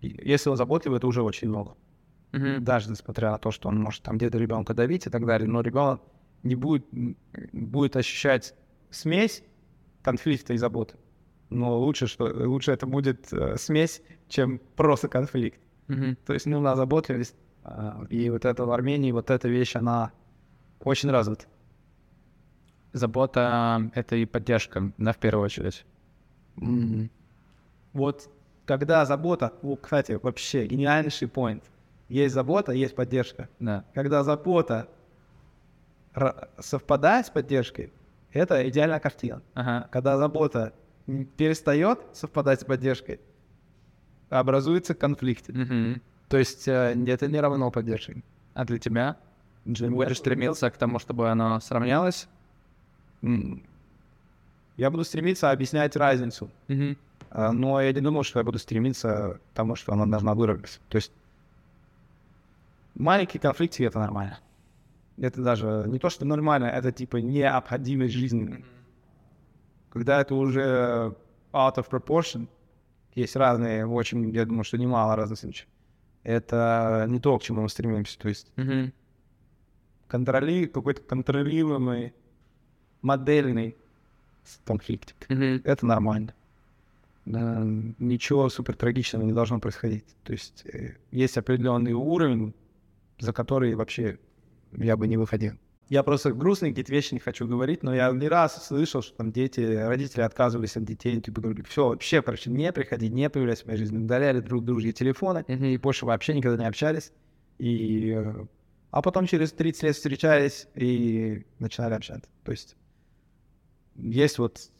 если он заботливый, это уже очень много. Мгм. Даже несмотря на то, что он может там где-то ребенка давить и так далее, но ребенок не будет, будет ощущать смесь конфликта и заботы. Но лучше, что лучше это будет э, смесь, чем просто конфликт. Мгм. То есть нужна заботливость. а, И вот это в Армении, вот эта вещь, она очень развита. Забота — это и поддержка, да, в первую очередь. Вот когда забота, о, кстати, вообще гениальнейший point. Есть забота, есть поддержка. Да. Когда забота совпадает с поддержкой, это идеальная картина. Ага. Когда забота перестает совпадать с поддержкой, образуется конфликт. Мгм. То есть э, это не равно поддержке. А для тебя? Ты будешь стремиться к тому, чтобы оно сравнялось? Я буду стремиться объяснять разницу, а, но я не думаю, что я буду стремиться к тому, что она должна выровняться. То есть маленькие конфликты — это нормально. Это даже не то, что нормально, это типа необходимость жизни. Когда это уже out of proportion, есть разные, очень, я думаю, что немало разных случаев. Это не то, к чему мы стремимся. То есть Мгм. контроли, какой-то контролируемый, модельный конфликт. Мгм. Это нормально. Да, ничего супер трагичного не должно происходить. То есть э, есть определенный уровень, за который вообще я бы не выходил. Я просто грустные какие-то вещи не хочу говорить, но я не раз слышал, что там дети, родители отказывались от детей, типа говорили, все, вообще, короче, не приходи, не появляйся в моей жизни, удаляли друг дружьи телефоны, и больше вообще никогда не общались. И, а потом через 30 лет встречались и начинали общаться. То есть есть вот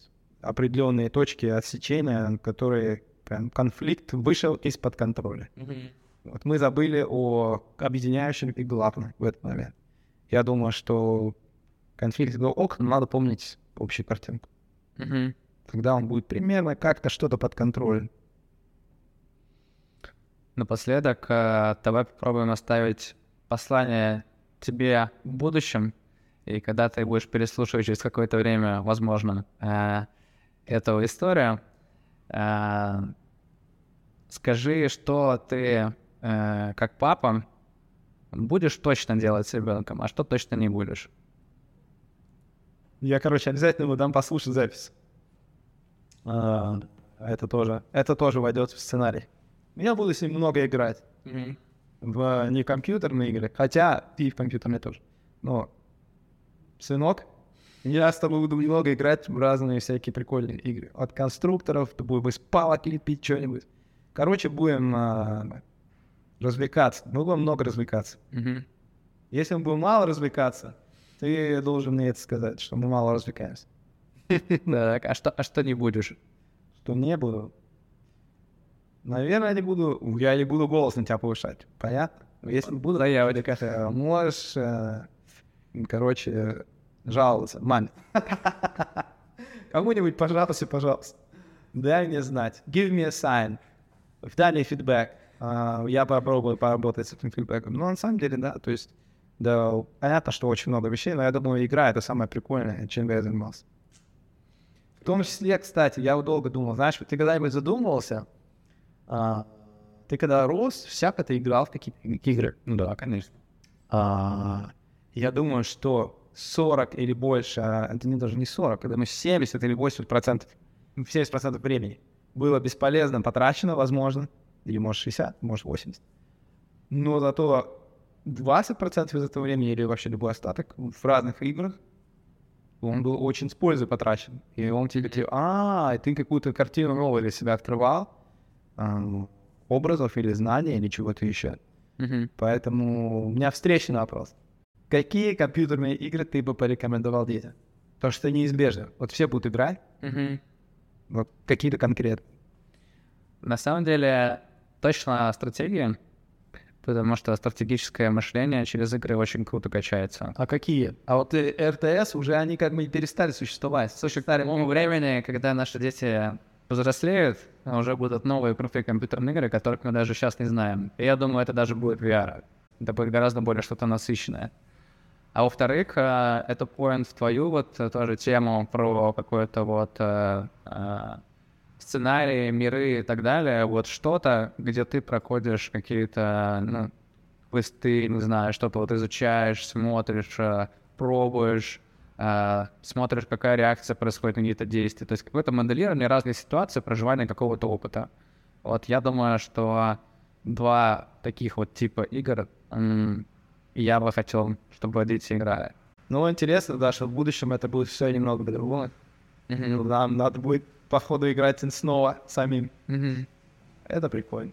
определенные точки отсечения, которые прям конфликт вышел из-под контроля. Мгм. Вот мы забыли о объединяющем и главном в этот момент. Я думаю, что конфликт был ок, но надо помнить общую картинку. Мгм. Тогда он будет примерно как-то что-то под контролем. Напоследок, э, давай попробуем оставить послание тебе в будущем, и когда ты будешь переслушивать через какое-то время, возможно, э, эту историю, э, скажи, что ты, как папа, будешь точно делать с ребенком, а что точно не будешь. Я, короче, обязательно ему дам послушать запись. А, это тоже, это тоже войдет в сценарий. Я буду с ним много играть. в не компьютерные игры, хотя и в компьютерные тоже. Но, сынок, я с тобой буду много играть в разные всякие прикольные игры. От конструкторов, ты будем из палок лепить что-нибудь. Короче, будем а, развлекаться. Мы будем много развлекаться. Мгм. Если мы будем мало развлекаться, ты должен мне это сказать, что мы мало развлекаемся. Так, а что, а что не будешь? Что не буду. Наверное, не буду. Я не буду голос на тебя повышать. Понятно? Если буду, Заявочка. э, можешь, э, короче, жаловаться. Маме. Кому-нибудь, пожалуйста, пожалуйста. Дай мне знать. Give me a sign. Дай мне фидбэк. А, Я попробую поработать с этим фидбэком. Но на самом деле, да, то есть, да, понятно, что очень много вещей, но я думаю, игра — это самое прикольное, чем я занимался. В том числе, кстати, я вот долго думал, знаешь, вот ты когда-нибудь задумывался, а, ты когда рос, всяко ты играл в какие-то игры. Ну да, конечно. А, я думаю, что 40 или больше, а это не даже не 40, когда мы 70 или 80 процентов, 70 процентов времени было бесполезно потрачено, возможно, или может 60, может 80. Но зато 20 процентов из этого времени или вообще любой остаток в разных играх он был очень с пользой потрачен. И он тебе типа, а, ты какую-то картину новую для себя открывал, а, образов или знаний, или чего-то еще. Поэтому у меня встречный вопрос. Какие компьютерные игры ты бы порекомендовал детям? Потому что неизбежно. Вот все будут играть, вот какие-то конкретные. На самом деле, точно стратегия, потому что стратегическое мышление через игры очень круто качается. А какие? А вот э, РТС уже они как бы перестали существовать. Слушай, к тому времени, когда наши дети взрослеют, уже будут новые крутые компьютерные игры, которых мы даже сейчас не знаем. И я думаю, это даже будет VR. Это будет гораздо более что-то насыщенное. А во-вторых, э, это point в твою вот тоже тему про какой-то вот э, сценарии, миры и так далее. Вот что-то, где ты проходишь какие-то ну, квесты, не знаю, что-то вот изучаешь, смотришь, пробуешь, смотришь, какая реакция происходит на какие-то действия. То есть какое-то моделирование разных ситуаций, проживания какого-то опыта. Вот я думаю, что два таких вот типа игр я бы хотел, чтобы дети играли. Ну, интересно, да, что в будущем это будет все немного по-другому. Mm-hmm. Нам надо будет, походу, играть снова самим. Mm-hmm. Это прикольно.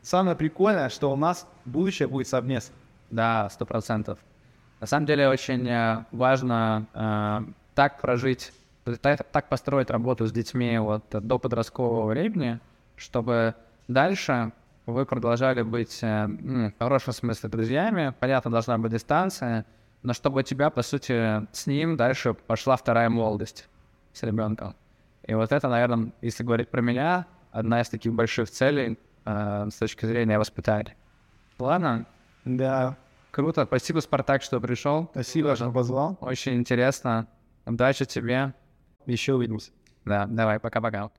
Самое прикольное, что у нас будущее будет совместно. Да, сто процентов. На самом деле очень э, важно э, так прожить, так, так построить работу с детьми вот до подросткового времени, чтобы дальше вы продолжали быть, э, в хорошем смысле, друзьями. Понятно, должна быть дистанция, но чтобы у тебя, по сути, с ним дальше пошла вторая молодость с ребенком. И вот это, наверное, если говорить про меня, одна из таких больших целей э, с точки зрения воспитания. Ладно? Да. Круто. Спасибо, Спартак, что пришел. Спасибо, что позвал. Очень интересно. Удачи тебе. Еще увидимся. Да, давай, пока-пока.